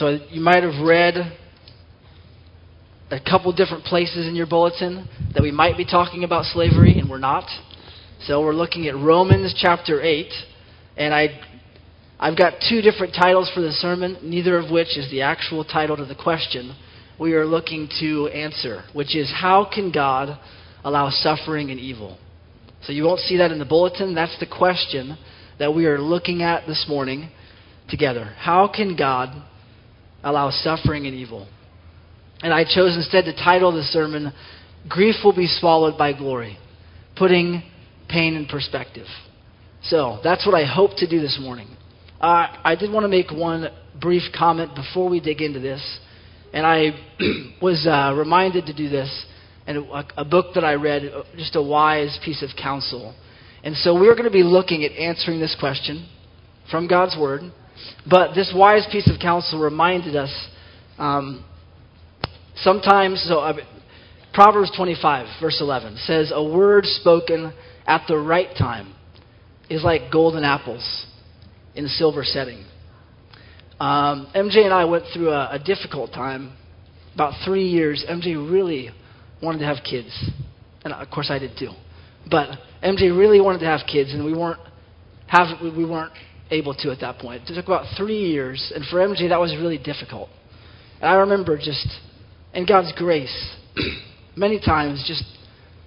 So you might have read a couple different places in your bulletin that we might be talking about slavery, and we're not. So we're looking at Romans chapter 8, and I, I've got two different titles for the sermon, neither of which is the actual title to the question we are looking to answer, which is How can God allow suffering and evil? So you won't see that in the bulletin. That's the question that we are looking at this morning together. How can God allow suffering and evil? And I chose instead to title the sermon, Grief Will Be Swallowed by Glory, putting pain in perspective. So that's what I hope to do this morning. Uh, I did want to make one brief comment before we dig into this. And I was uh, reminded to do this in a, a book that I read, uh, just a wise piece of counsel. And so we're going to be looking at answering this question from God's Word. But this wise piece of counsel reminded us um, sometimes, so uh, Proverbs 25, verse 11, says, A word spoken at the right time is like golden apples in a silver setting. Um, MJ and I went through a, a difficult time. About three years, MJ really wanted to have kids. And of course I did too. But MJ really wanted to have kids, and we weren't, have, we weren't able to at that point. It took about three years, and for MJ that was really difficult. And I remember just, in God's grace, many times just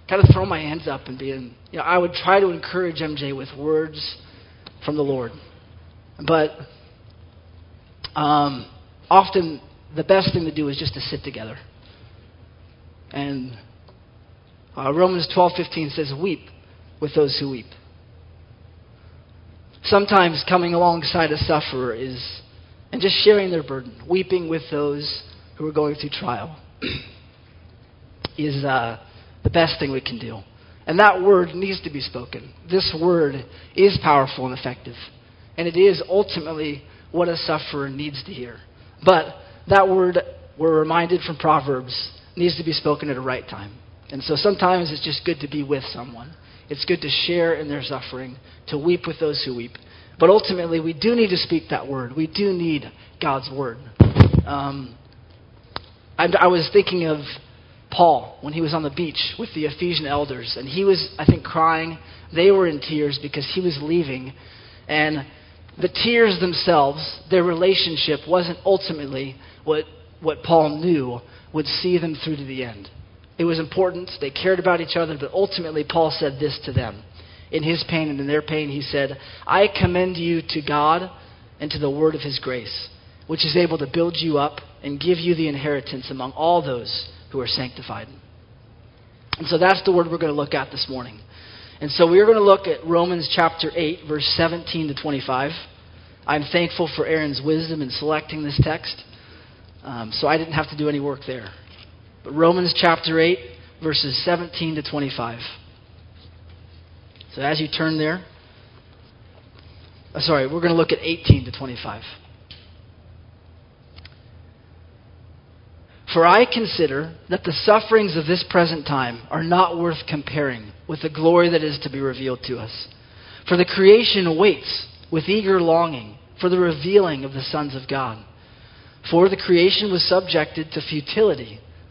kind of throwing my hands up and being, you know, I would try to encourage MJ with words from the Lord. But um, often the best thing to do is just to sit together. And uh, Romans 12:15 says, "Weep with those who weep." Sometimes coming alongside a sufferer is, and just sharing their burden, weeping with those who are going through trial, is uh, the best thing we can do. And that word needs to be spoken. This word is powerful and effective, and it is ultimately what a sufferer needs to hear. But that word, we're reminded from Proverbs, needs to be spoken at a right time. And so sometimes it's just good to be with someone. It's good to share in their suffering, to weep with those who weep. But ultimately, we do need to speak that word. We do need God's word. Um, I, I was thinking of Paul when he was on the beach with the Ephesian elders, and he was, I think, crying. They were in tears because he was leaving. And the tears themselves, their relationship, wasn't ultimately what, what Paul knew would see them through to the end. It was important. They cared about each other, but ultimately, Paul said this to them. In his pain and in their pain, he said, I commend you to God and to the word of his grace, which is able to build you up and give you the inheritance among all those who are sanctified. And so that's the word we're going to look at this morning. And so we're going to look at Romans chapter 8, verse 17 to 25. I'm thankful for Aaron's wisdom in selecting this text, um, so I didn't have to do any work there. But Romans chapter 8, verses 17 to 25. So as you turn there, uh, sorry, we're going to look at 18 to 25. For I consider that the sufferings of this present time are not worth comparing with the glory that is to be revealed to us. For the creation waits with eager longing for the revealing of the sons of God. For the creation was subjected to futility,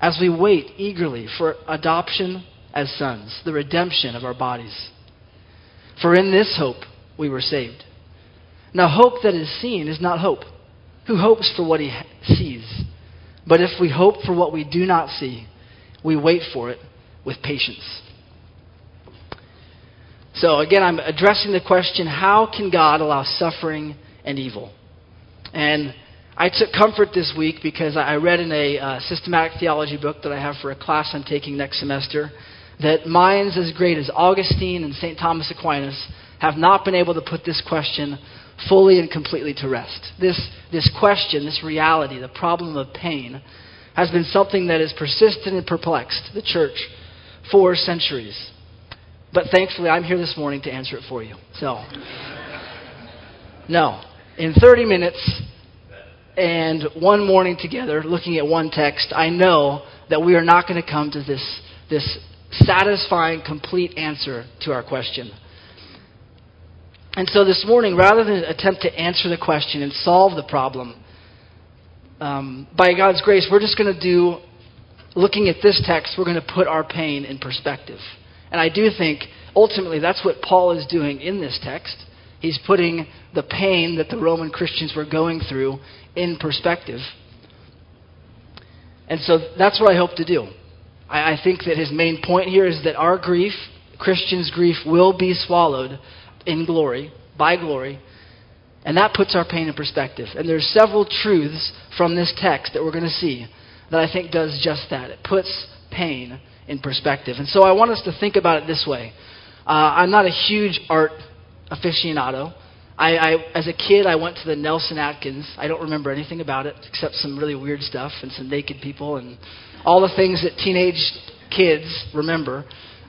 as we wait eagerly for adoption as sons, the redemption of our bodies. For in this hope we were saved. Now, hope that is seen is not hope. Who hopes for what he sees? But if we hope for what we do not see, we wait for it with patience. So, again, I'm addressing the question how can God allow suffering and evil? And I took comfort this week because I read in a uh, systematic theology book that I have for a class I'm taking next semester that minds as great as Augustine and St. Thomas Aquinas have not been able to put this question fully and completely to rest. This, this question, this reality, the problem of pain, has been something that has persisted and perplexed the church for centuries. But thankfully, I'm here this morning to answer it for you. So, no. In 30 minutes and one morning together, looking at one text, I know that we are not going to come to this, this satisfying, complete answer to our question. And so this morning, rather than attempt to answer the question and solve the problem, um, by God's grace, we're just going to do, looking at this text, we're going to put our pain in perspective. And I do think ultimately that's what Paul is doing in this text. He's putting the pain that the Roman Christians were going through in perspective. And so that's what I hope to do. I, I think that his main point here is that our grief, Christians' grief, will be swallowed in glory, by glory, and that puts our pain in perspective. And there's several truths from this text that we're going to see that I think does just that. It puts pain in perspective. And so I want us to think about it this way. Uh, I'm not a huge art aficionado. I, I, as a kid, I went to the Nelson Atkins. I don't remember anything about it except some really weird stuff and some naked people and all the things that teenage kids remember.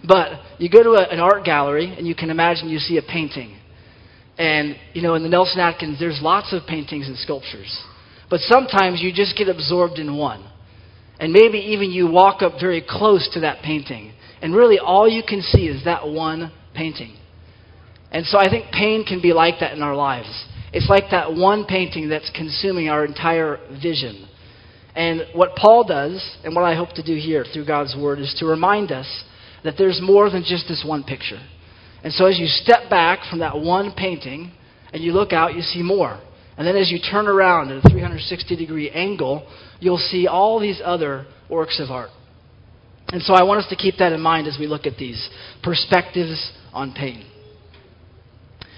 But you go to a, an art gallery and you can imagine you see a painting. And, you know, in the Nelson Atkins, there's lots of paintings and sculptures. But sometimes you just get absorbed in one. And maybe even you walk up very close to that painting. And really all you can see is that one painting. And so I think pain can be like that in our lives. It's like that one painting that's consuming our entire vision. And what Paul does, and what I hope to do here through God's Word, is to remind us that there's more than just this one picture. And so as you step back from that one painting and you look out, you see more. And then as you turn around at a 360 degree angle, you'll see all these other works of art. And so I want us to keep that in mind as we look at these perspectives on pain.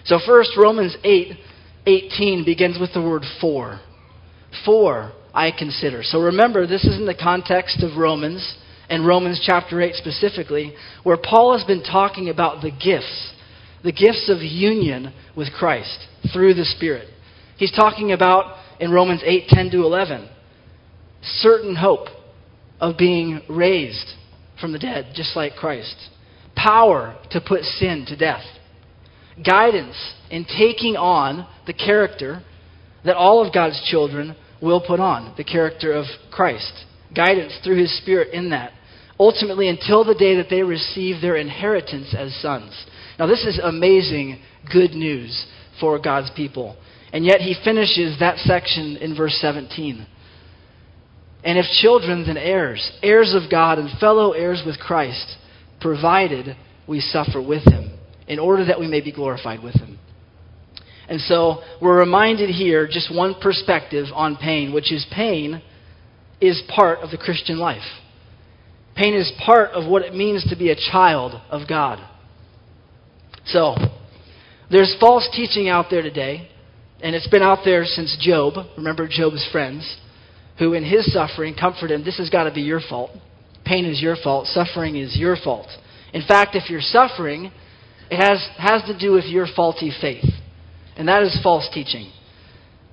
So first, Romans 8, 18 begins with the word for. For I consider. So remember, this is in the context of Romans and Romans chapter 8 specifically, where Paul has been talking about the gifts, the gifts of union with Christ through the Spirit. He's talking about in Romans 8, 10 to 11, certain hope of being raised from the dead, just like Christ. Power to put sin to death. Guidance in taking on the character that all of God's children will put on, the character of Christ. Guidance through His Spirit in that ultimately until the day that they receive their inheritance as sons. Now, this is amazing good news for God's people. And yet, he finishes that section in verse 17. And if children, then heirs, heirs of God and fellow heirs with Christ, provided we suffer with him, in order that we may be glorified with him. And so, we're reminded here just one perspective on pain, which is pain is part of the Christian life. Pain is part of what it means to be a child of God. So, there's false teaching out there today, and it's been out there since Job. Remember Job's friends, who in his suffering comfort him, this has got to be your fault. Pain is your fault. Suffering is your fault. In fact, if you're suffering, it has, has to do with your faulty faith. And that is false teaching.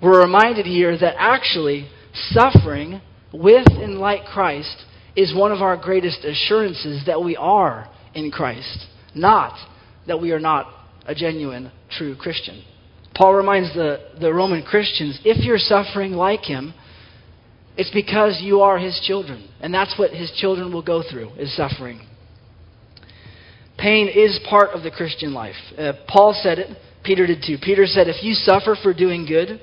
We're reminded here that actually suffering with and like Christ is one of our greatest assurances that we are in Christ, not that we are not a genuine, true Christian. Paul reminds the, the Roman Christians if you're suffering like him, it's because you are his children. And that's what his children will go through, is suffering. Pain is part of the Christian life. Uh, Paul said it, Peter did too. Peter said, If you suffer for doing good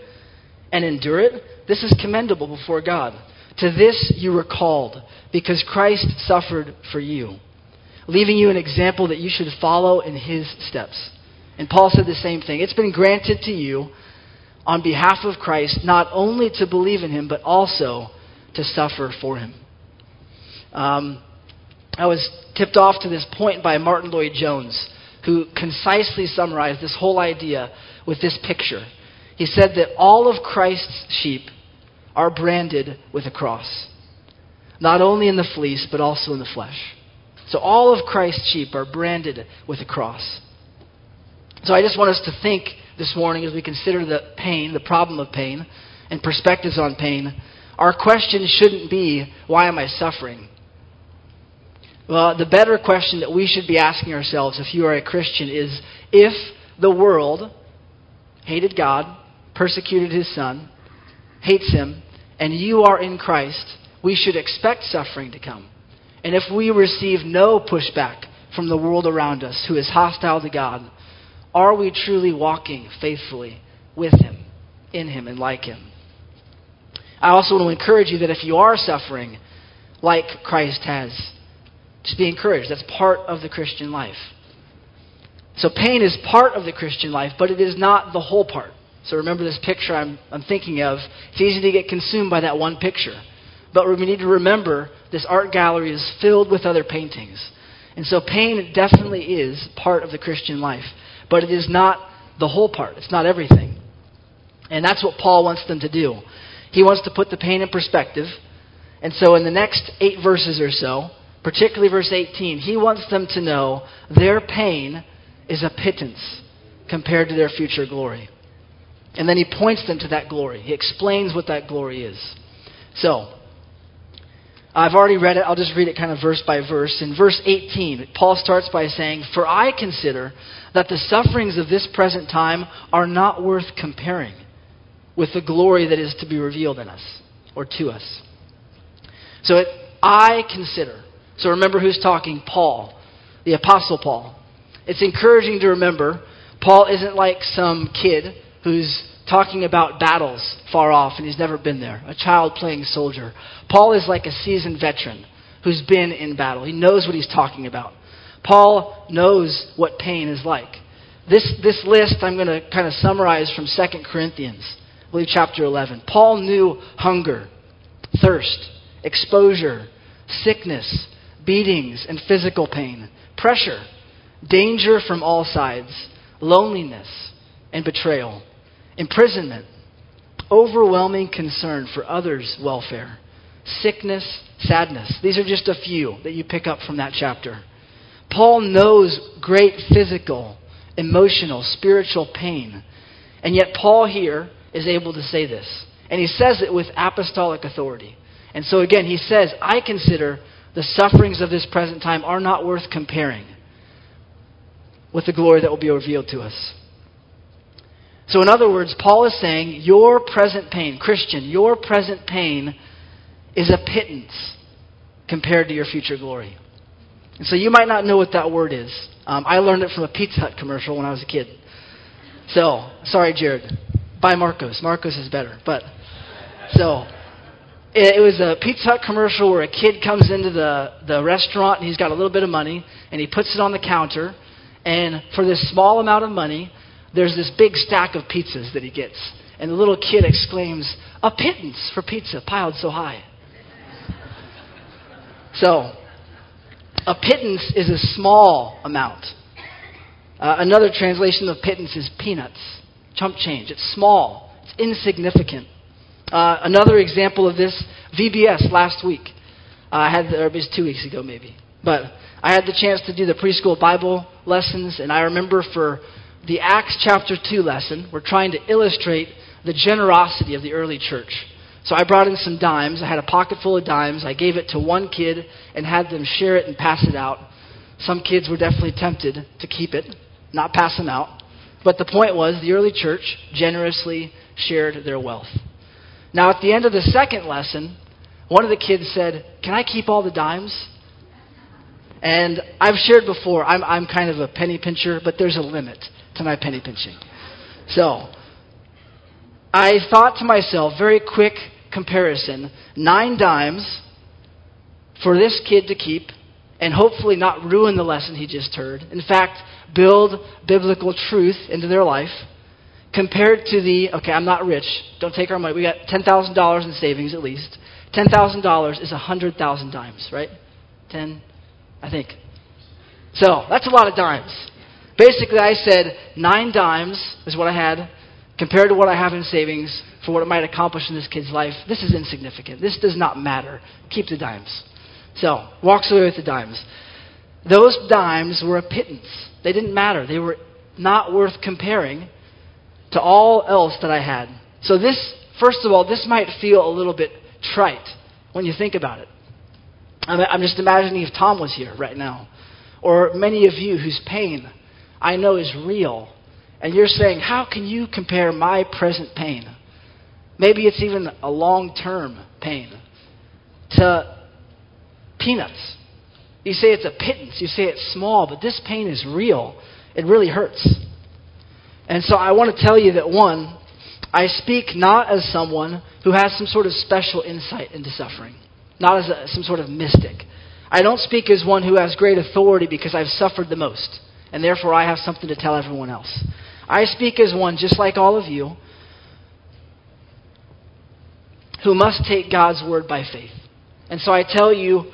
and endure it, this is commendable before God. To this you were called, because Christ suffered for you, leaving you an example that you should follow in his steps. And Paul said the same thing. It's been granted to you on behalf of Christ not only to believe in him, but also to suffer for him. Um, I was tipped off to this point by Martyn Lloyd-Jones, who concisely summarized this whole idea with this picture. He said that all of Christ's sheep are branded with a cross, not only in the fleece, but also in the flesh. So all of Christ's sheep are branded with a cross. So I just want us to think this morning as we consider the pain, the problem of pain, and perspectives on pain. our question shouldn't be, why am I suffering? Well, the better question that we should be asking ourselves if you are a Christian is if the world hated God, persecuted his son, hates him, and you are in Christ, we should expect suffering to come. And if we receive no pushback from the world around us who is hostile to God, are we truly walking faithfully with him, in him, and like him? I also want to encourage you that if you are suffering like Christ has, just be encouraged. That's part of the Christian life. So pain is part of the Christian life, but it is not the whole part. So remember this picture I'm, I'm thinking of. It's easy to get consumed by that one picture. But we need to remember this art gallery is filled with other paintings. And so pain definitely is part of the Christian life. But it is not the whole part, it's not everything. And that's what Paul wants them to do. He wants to put the pain in perspective. And so in the next eight verses or so, particularly verse 18, he wants them to know their pain is a pittance compared to their future glory. And then he points them to that glory. He explains what that glory is. So, I've already read it. I'll just read it kind of verse by verse. In verse 18, Paul starts by saying, For I consider that the sufferings of this present time are not worth comparing with the glory that is to be revealed in us or to us. So it, I consider. So remember who's talking? Paul, the Apostle Paul. It's encouraging to remember Paul isn't like some kid who's talking about battles far off and he's never been there, a child playing soldier. Paul is like a seasoned veteran who's been in battle. He knows what he's talking about. Paul knows what pain is like. This, this list I'm going to kind of summarize from 2 Corinthians, I believe chapter 11. Paul knew hunger, thirst, exposure, sickness, beatings, and physical pain, pressure, danger from all sides, loneliness, and betrayal, imprisonment, overwhelming concern for others' welfare, sickness, sadness. These are just a few that you pick up from that chapter. Paul knows great physical, emotional, spiritual pain. And yet, Paul here is able to say this. And he says it with apostolic authority. And so, again, he says, I consider the sufferings of this present time are not worth comparing with the glory that will be revealed to us. So, in other words, Paul is saying, Your present pain, Christian, your present pain is a pittance compared to your future glory. And so you might not know what that word is. Um, I learned it from a Pizza Hut commercial when I was a kid. So, sorry, Jared. Buy Marco's. Marco's is better. But, so, it, was a Pizza Hut commercial where a kid comes into the, the restaurant and he's got a little bit of money and he puts it on the counter. And for this small amount of money, there's this big stack of pizzas that he gets. And the little kid exclaims, A pittance for pizza piled so high. So, a pittance is a small amount. Uh, another translation of pittance is peanuts, chump change. It's small, it's insignificant. Uh, another example of this, VBS last week. Uh, I had, or it was two weeks ago maybe. But I had the chance to do the preschool Bible lessons, and I remember for the Acts chapter 2 lesson, we're trying to illustrate the generosity of the early church. So I brought in some dimes. I had a pocket full of dimes. I gave it to one kid and had them share it and pass it out. Some kids were definitely tempted to keep it, not pass them out. But the point was, the early church generously shared their wealth. Now, at the end of the second lesson, one of the kids said, Can I keep all the dimes? And I've shared before, I'm, I'm kind of a penny pincher, but there's a limit to my penny pinching. So, I thought to myself, very quick comparison, nine dimes for this kid to keep and hopefully not ruin the lesson he just heard. In fact, build biblical truth into their life compared to the, okay, I'm not rich. Don't take our money. We got $10,000 in savings at least. $10,000 is 100,000 dimes, right? 10, I think. So, that's a lot of dimes. Basically, I said nine dimes is what I had compared to what I have in savings for what it might accomplish in this kid's life, this is insignificant. This does not matter. Keep the dimes. So, walks away with the dimes. Those dimes were a pittance. They didn't matter. They were not worth comparing to all else that I had. So, this, first of all, this might feel a little bit trite when you think about it. I'm just imagining if Tom was here right now, or many of you whose pain I know is real, and you're saying, How can you compare my present pain? Maybe it's even a long term pain to peanuts. You say it's a pittance, you say it's small, but this pain is real. It really hurts. And so I want to tell you that one, I speak not as someone who has some sort of special insight into suffering, not as a, some sort of mystic. I don't speak as one who has great authority because I've suffered the most, and therefore I have something to tell everyone else. I speak as one, just like all of you, who must take God's word by faith. And so I tell you,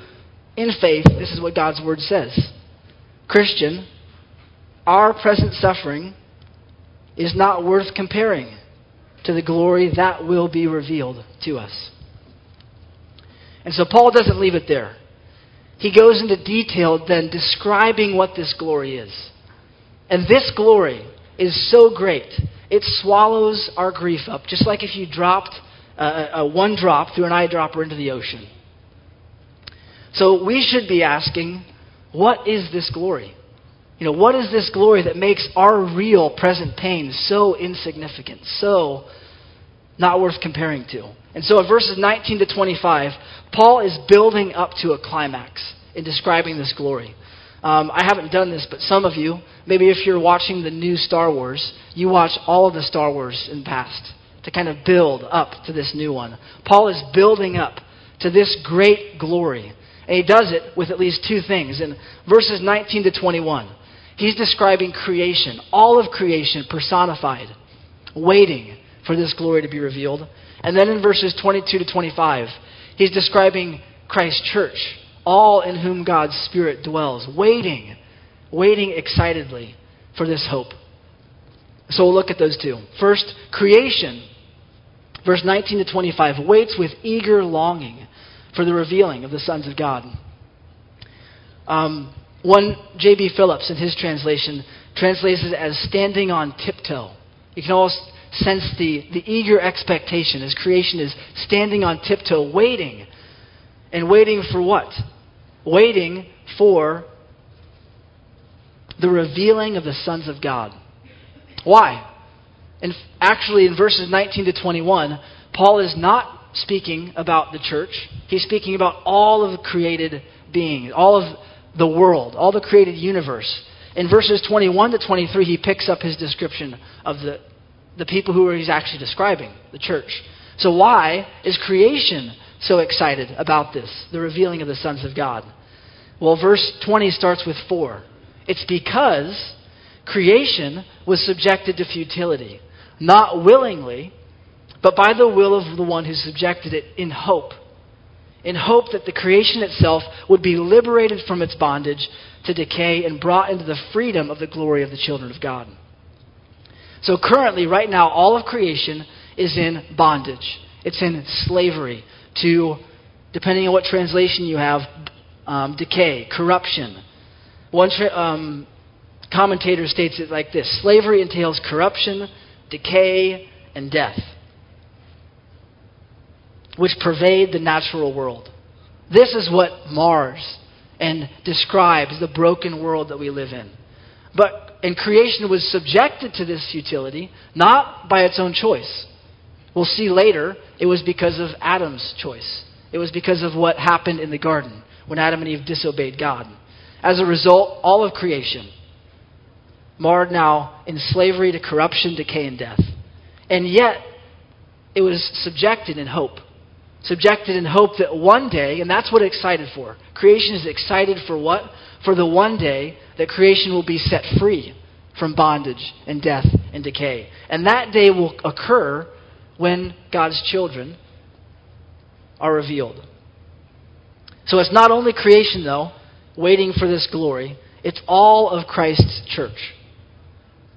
in faith, this is what God's word says Christian, our present suffering is not worth comparing to the glory that will be revealed to us. And so Paul doesn't leave it there. He goes into detail then describing what this glory is. And this glory is so great, it swallows our grief up, just like if you dropped a one drop through an eyedropper into the ocean. So we should be asking, what is this glory? You know, what is this glory that makes our real present pain so insignificant, so not worth comparing to? And so in verses 19 to 25, Paul is building up to a climax in describing this glory. Um, I haven't done this, but some of you, maybe if you're watching the new Star Wars, you watch all of the Star Wars in the past to kind of build up to this new one. Paul is building up to this great glory. And he does it with at least two things. In verses 19 to 21, he's describing creation, all of creation personified, waiting for this glory to be revealed. And then in verses 22 to 25, he's describing Christ's church, all in whom God's Spirit dwells, waiting, waiting excitedly for this hope. So we'll look at those two. First, creation verse 19 to 25, waits with eager longing for the revealing of the sons of God. Um, one, J.B. Phillips, in his translation, translates it as standing on tiptoe. You can almost sense the, the eager expectation as creation is standing on tiptoe, waiting. And waiting for what? Waiting for the revealing of the sons of God. Why? And actually, in verses 19 to 21, Paul is not speaking about the church. He's speaking about all of the created beings, all of the world, all the created universe. In verses 21 to 23, he picks up his description of the, the people who he's actually describing, the church. So, why is creation so excited about this, the revealing of the sons of God? Well, verse 20 starts with for. It's because creation was subjected to futility not willingly, but by the will of the one who subjected it in hope. In hope that the creation itself would be liberated from its bondage to decay and brought into the freedom of the glory of the children of God. So, currently, right now, all of creation is in bondage. It's in slavery to, depending on what translation you have, um, decay, corruption. One tra- um, commentator states it like this Slavery entails corruption, decay, and death, which pervade the natural world. This is what mars and describes the broken world that we live in. But and creation was subjected to this futility not by its own choice. We'll see later it was because of Adam's choice. It was because of what happened in the garden when Adam and Eve disobeyed God. As a result, all of creation marred now in slavery to corruption, decay, and death. And yet, it was subjected in hope. Subjected in hope that one day, and that's what it's excited for. Creation is excited for what? For the one day that creation will be set free from bondage and death and decay. And that day will occur when God's children are revealed. So it's not only creation, though, waiting for this glory, it's all of Christ's church.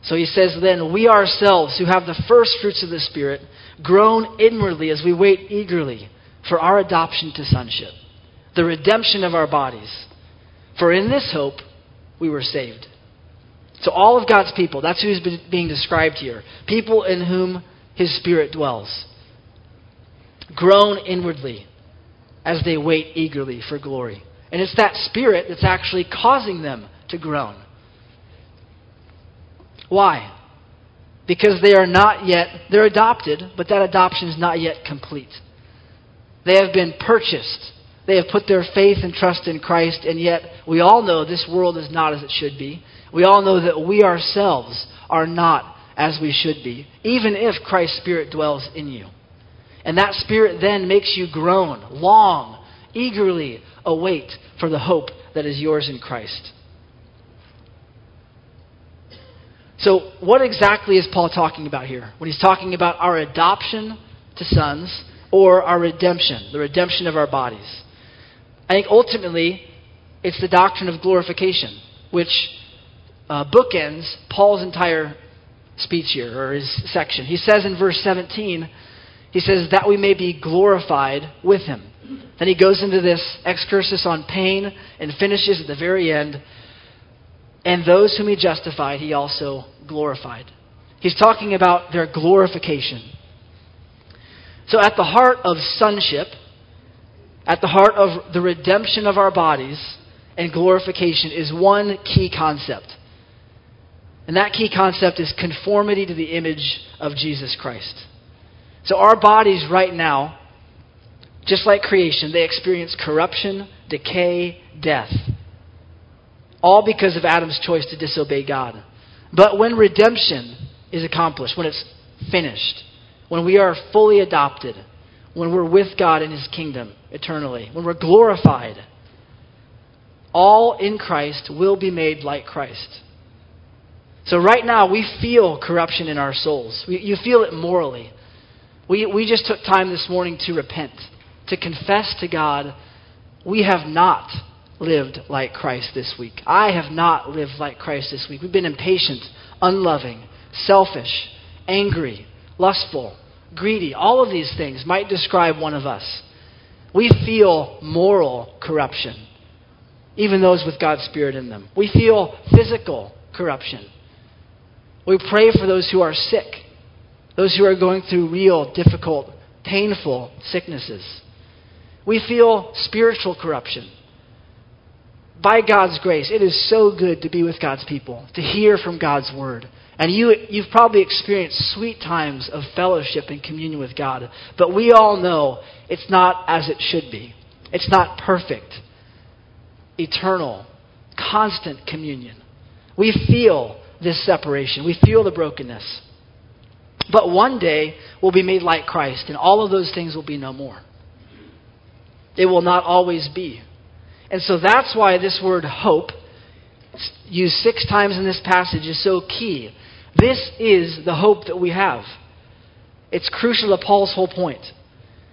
So he says, Then we ourselves, who have the first fruits of the Spirit, groan inwardly as we wait eagerly for our adoption to sonship, the redemption of our bodies. For in this hope we were saved. So all of God's people, that's who's being described here. People in whom his Spirit dwells. Groan inwardly as they wait eagerly for glory. And it's that spirit that's actually causing them to groan. Why? Because they are not yet, they're adopted, but that adoption is not yet complete. They have been purchased. They have put their faith and trust in Christ, and yet we all know this world is not as it should be. We all know that we ourselves are not as we should be, even if Christ's Spirit dwells in you. And that Spirit then makes you groan, long, eagerly await for the hope that is yours in Christ. So, what exactly is Paul talking about here when he's talking about our adoption to sons or our redemption, the redemption of our bodies? I think ultimately it's the doctrine of glorification, which uh, bookends Paul's entire speech here, or his section. He says in verse 17, he says, that we may be glorified with him. Then he goes into this excursus on pain and finishes at the very end. And those whom he justified, he also glorified. He's talking about their glorification. So, at the heart of sonship, at the heart of the redemption of our bodies and glorification, is one key concept. And that key concept is conformity to the image of Jesus Christ. So, our bodies right now, just like creation, they experience corruption, decay, death. All because of Adam's choice to disobey God. But when redemption is accomplished, when it's finished, when we are fully adopted, when we're with God in His kingdom eternally, when we're glorified, all in Christ will be made like Christ. So, right now, we feel corruption in our souls. We, you feel it morally. We, we just took time this morning to repent, to confess to God, we have not lived like Christ this week. I have not lived like Christ this week. We've been impatient, unloving, selfish, angry, lustful, greedy. All of these things might describe one of us. We feel moral corruption, even those with God's Spirit in them. We feel physical corruption. We pray for those who are sick, those who are going through real, difficult, painful sicknesses. We feel spiritual corruption. By God's grace, it is so good to be with God's people, to hear from God's word. And you, you've probably experienced sweet times of fellowship and communion with God. But we all know it's not as it should be. It's not perfect, eternal, constant communion. We feel this separation. We feel the brokenness. But one day we'll be made like Christ, and all of those things will be no more. It will not always be. And so that's why this word hope, used six times in this passage, is so key. This is the hope that we have. It's crucial to Paul's whole point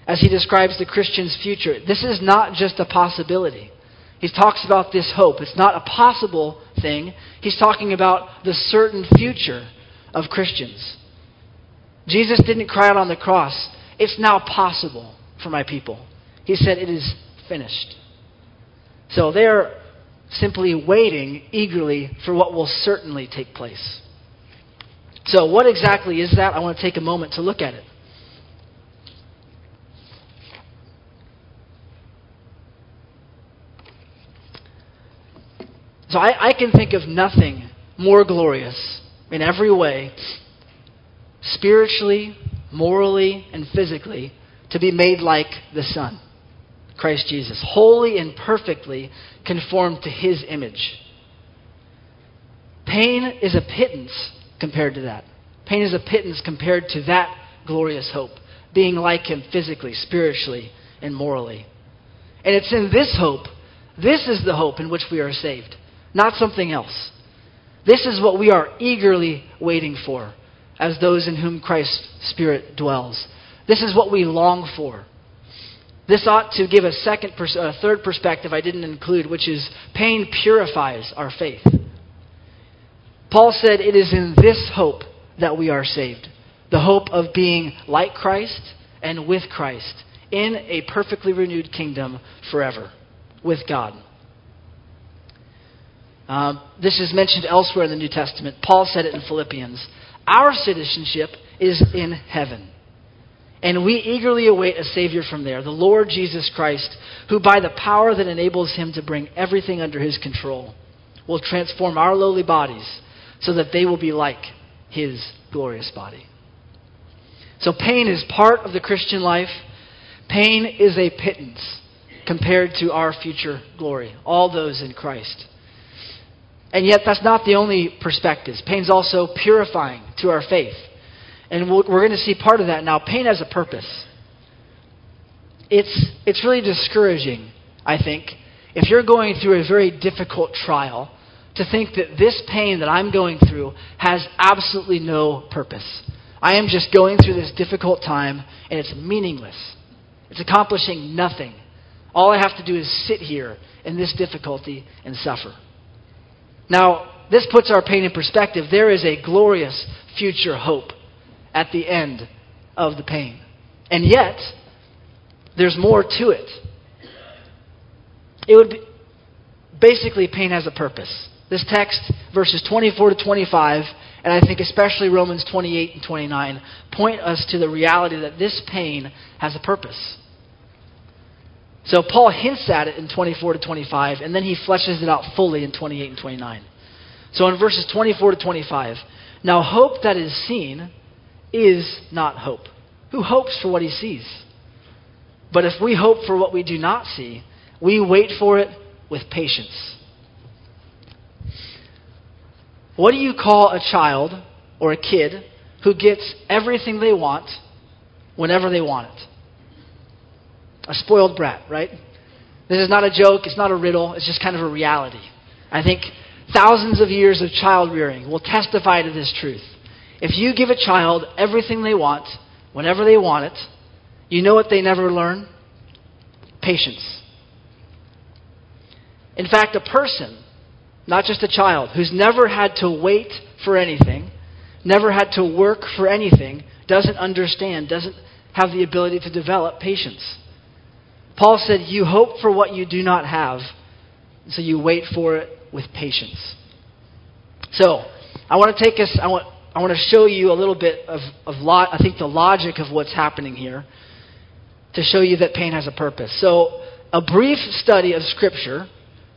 as he describes the Christian's future. This is not just a possibility. He talks about this hope. It's not a possible thing. He's talking about the certain future of Christians. Jesus didn't cry out on the cross, It's now possible for my people. He said, It is finished. So they're simply waiting eagerly for what will certainly take place. So, what exactly is that? I want to take a moment to look at it. So I, I can think of nothing more glorious in every way, spiritually, morally, and physically, to be made like the Son, Christ Jesus, wholly and perfectly conformed to His image. Pain is a pittance compared to that. Pain is a pittance compared to that glorious hope, being like Him physically, spiritually, and morally. And it's in this hope, this is the hope in which we are saved not something else. This is what we are eagerly waiting for as those in whom Christ's Spirit dwells. This is what we long for. This ought to give a second, a third perspective I didn't include, which is pain purifies our faith. Paul said it is in this hope that we are saved. The hope of being like Christ and with Christ in a perfectly renewed kingdom forever with God. Um, this is mentioned elsewhere in the New Testament. Paul said it in Philippians. Our citizenship is in heaven. And we eagerly await a Savior from there, the Lord Jesus Christ, who by the power that enables him to bring everything under his control will transform our lowly bodies so that they will be like his glorious body. So pain is part of the Christian life. Pain is a pittance compared to our future glory, all those in Christ. And yet, that's not the only perspective. Pain's also purifying to our faith. And we're going to see part of that now. Pain has a purpose. It's, it's really discouraging, I think, if you're going through a very difficult trial, to think that this pain that I'm going through has absolutely no purpose. I am just going through this difficult time, and it's meaningless. It's accomplishing nothing. All I have to do is sit here in this difficulty and suffer. Now, this puts our pain in perspective. There is a glorious future hope at the end of the pain. And yet, there's more to it. It would be, basically, pain has a purpose. This text, verses 24 to 25, and I think especially Romans 28 and 29, point us to the reality that this pain has a purpose. So Paul hints at it in 24 to 25, and then he fleshes it out fully in 28 and 29. So in verses 24 to 25, now hope that is seen is not hope. Who hopes for what he sees? But if we hope for what we do not see, we wait for it with patience. What do you call a child or a kid who gets everything they want whenever they want it? A spoiled brat, right? This is not a joke, it's not a riddle, it's just kind of a reality. I think thousands of years of child rearing will testify to this truth. If you give a child everything they want, whenever they want it, you know what they never learn? Patience. In fact, a person, not just a child, who's never had to wait for anything, never had to work for anything, doesn't understand, doesn't have the ability to develop patience. Paul said, You hope for what you do not have, so you wait for it with patience. So, I want to take us, I want, I want to show you a little bit of, of lo- I think the logic of what's happening here to show you that pain has a purpose. So, a brief study of Scripture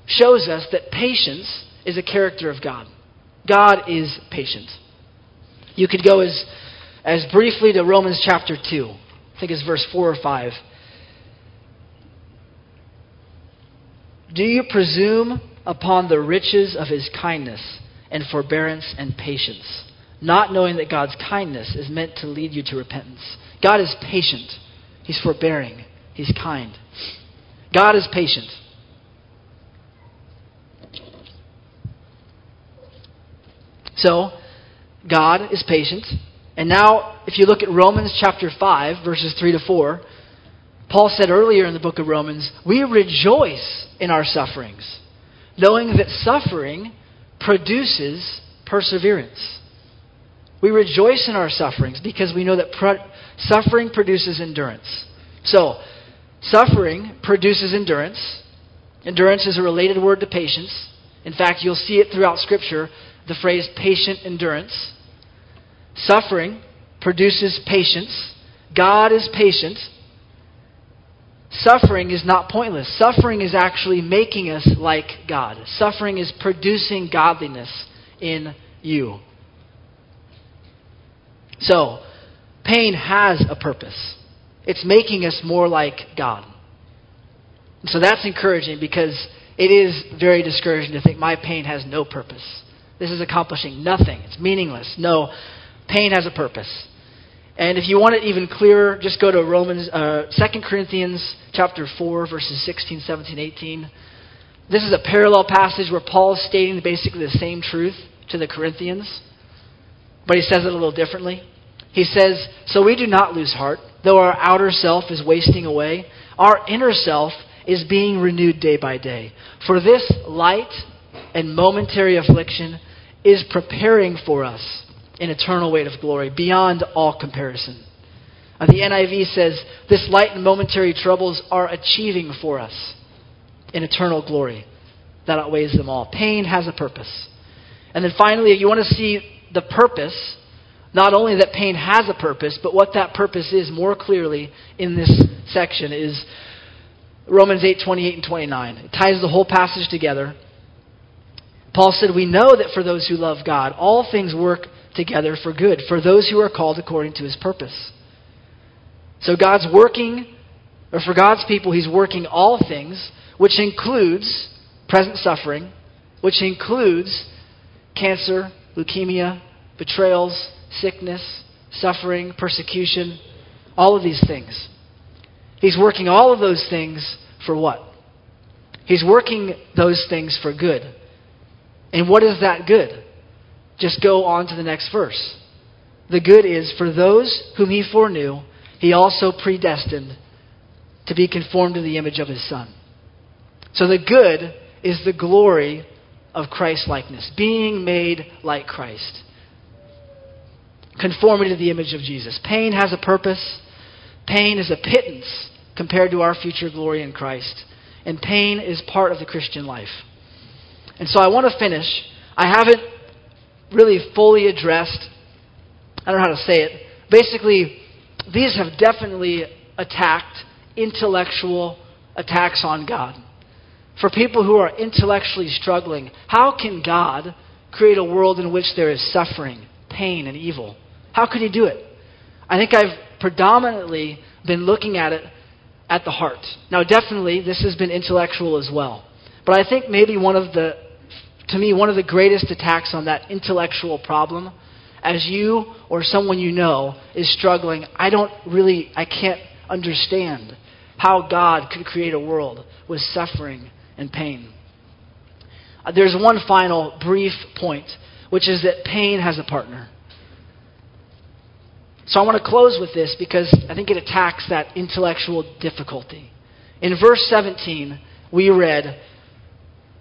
shows us that patience is a character of God. God is patient. You could go as, as briefly to Romans chapter 2. I think it's verse 4 or 5. Do you presume upon the riches of his kindness and forbearance and patience, not knowing that God's kindness is meant to lead you to repentance? God is patient, he's forbearing, he's kind. God is patient. So, God is patient. And now, if you look at Romans chapter 5, verses 3 to 4, Paul said earlier in the book of Romans, we rejoice in our sufferings, knowing that suffering produces perseverance. We rejoice in our sufferings because we know that suffering produces endurance. So, suffering produces endurance. Endurance is a related word to patience. In fact, you'll see it throughout Scripture the phrase patient endurance. Suffering produces patience. God is patient. Suffering is not pointless. Suffering is actually making us like God. Suffering is producing godliness in you. So, pain has a purpose. It's making us more like God. So that's encouraging because it is very discouraging to think my pain has no purpose. This is accomplishing nothing. It's meaningless. No, pain has a purpose. And if you want it even clearer, just go to Romans, uh, 2 Corinthians chapter 4, verses 16, 17, 18. This is a parallel passage where Paul is stating basically the same truth to the Corinthians, but he says it a little differently. He says, So we do not lose heart, though our outer self is wasting away, our inner self is being renewed day by day. For this light and momentary affliction is preparing for us an eternal weight of glory beyond all comparison. Uh, the NIV says, This light and momentary troubles are achieving for us an eternal glory that outweighs them all. Pain has a purpose. And then finally, you want to see the purpose not only that pain has a purpose, but what that purpose is more clearly in this section is Romans 8 28 and 29. It ties the whole passage together. Paul said, We know that for those who love God, all things work together for good, for those who are called according to his purpose. So God's working, or for God's people, he's working all things, which includes present suffering, which includes cancer, leukemia, betrayals, sickness, suffering, persecution, all of these things. He's working all of those things for what? He's working those things for good. And what is that good? Just go on to the next verse. The good is for those whom he foreknew, he also predestined to be conformed to the image of his Son. So the good is the glory of Christ likeness, being made like Christ, conforming to the image of Jesus. Pain has a purpose, pain is a pittance compared to our future glory in Christ. And pain is part of the Christian life. And so I want to finish. I haven't really fully addressed, I don't know how to say it. Basically, these have definitely attacked intellectual attacks on God. For people who are intellectually struggling, how can God create a world in which there is suffering, pain, and evil? How could He do it? I think I've predominantly been looking at it at the heart. Now, definitely, this has been intellectual as well. But I think maybe one of the, to me, one of the greatest attacks on that intellectual problem, as you or someone you know is struggling, I don't really, I can't understand how God could create a world with suffering and pain. Uh, there's one final brief point, which is that pain has a partner. So I want to close with this because I think it attacks that intellectual difficulty. In verse 17, we read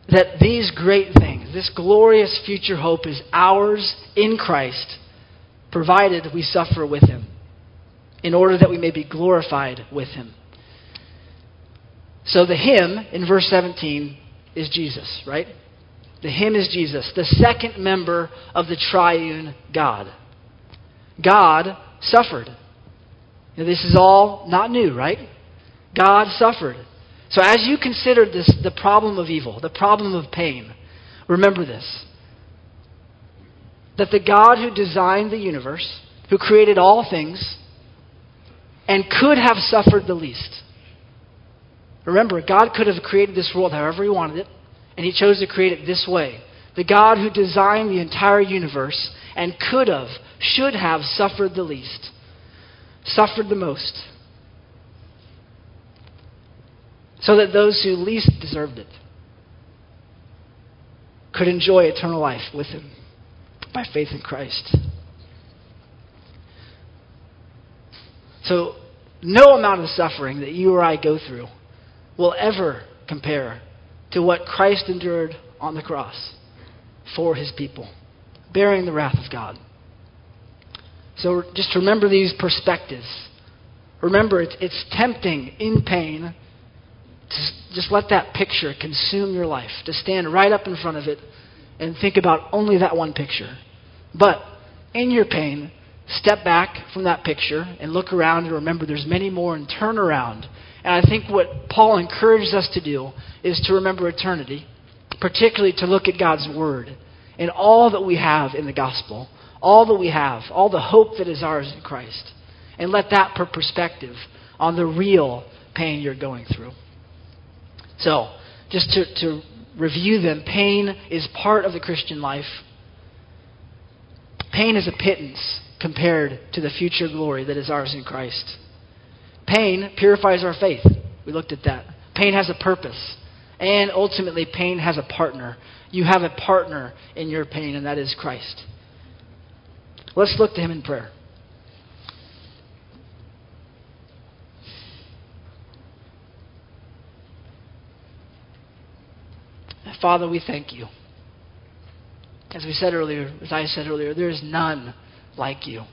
that these great things, this glorious future hope, is ours in Christ, provided we suffer with him, in order that we may be glorified with him. So the him in verse 17 is Jesus, right? The him is Jesus, the second member of the triune God. God suffered. Now, this is all not new, right? God suffered. So as you consider this, the problem of evil, the problem of pain, remember this. That the God who designed the universe, who created all things, and could have suffered the least. Remember, God could have created this world however He wanted it, and He chose to create it this way. The God who designed the entire universe and could have, should have suffered the least, suffered the most, so that those who least deserved it could enjoy eternal life with Him by faith in Christ. So, no amount of suffering that you or I go through will ever compare to what Christ endured on the cross for his people, bearing the wrath of God. So just remember these perspectives. Remember, it's, it's tempting in pain to just let that picture consume your life, to stand right up in front of it and think about only that one picture. But in your pain, step back from that picture and look around and remember there's many more and turn around. And I think what Paul encourages us to do is to remember eternity, particularly to look at God's Word and all that we have in the gospel, all that we have, all the hope that is ours in Christ, and let that put perspective on the real pain you're going through. So, just to, to review them, pain is part of the Christian life. Pain is a pittance compared to the future glory that is ours in Christ. Pain purifies our faith. We looked at that. Pain has a purpose. And ultimately, pain has a partner. You have a partner in your pain, and that is Christ. Let's look to Him in prayer. Father, we thank you. As we said earlier, as I said earlier, there is none like you.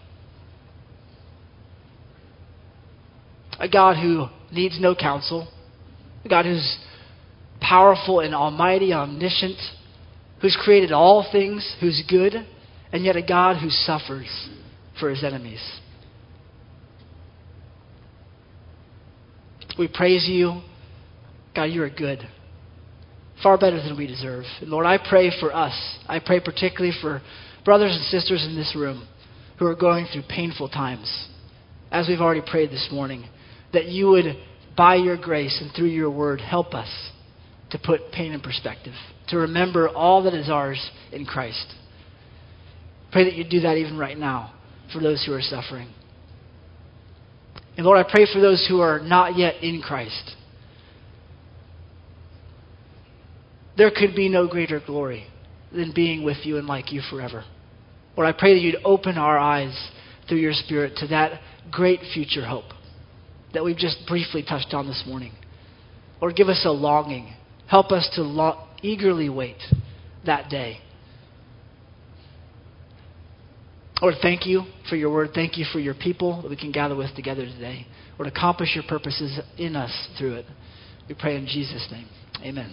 A God who needs no counsel, a God who's powerful and almighty, omniscient, who's created all things, who's good, and yet a God who suffers for his enemies. We praise you. God, you are good. Far better than we deserve. And Lord, I pray for us. I pray particularly for brothers and sisters in this room who are going through painful times, as we've already prayed this morning, that you would, by your grace and through your word, help us to put pain in perspective, to remember all that is ours in Christ. Pray that you do that even right now for those who are suffering. And Lord, I pray for those who are not yet in Christ. There could be no greater glory than being with you and like you forever. Lord, I pray that you'd open our eyes through your Spirit to that great future hope that we've just briefly touched on this morning. Lord, give us a longing. Help us to lo- eagerly wait that day. Lord, thank you for your word. Thank you for your people that we can gather with together today. Lord, accomplish your purposes in us through it. We pray in Jesus' name. Amen.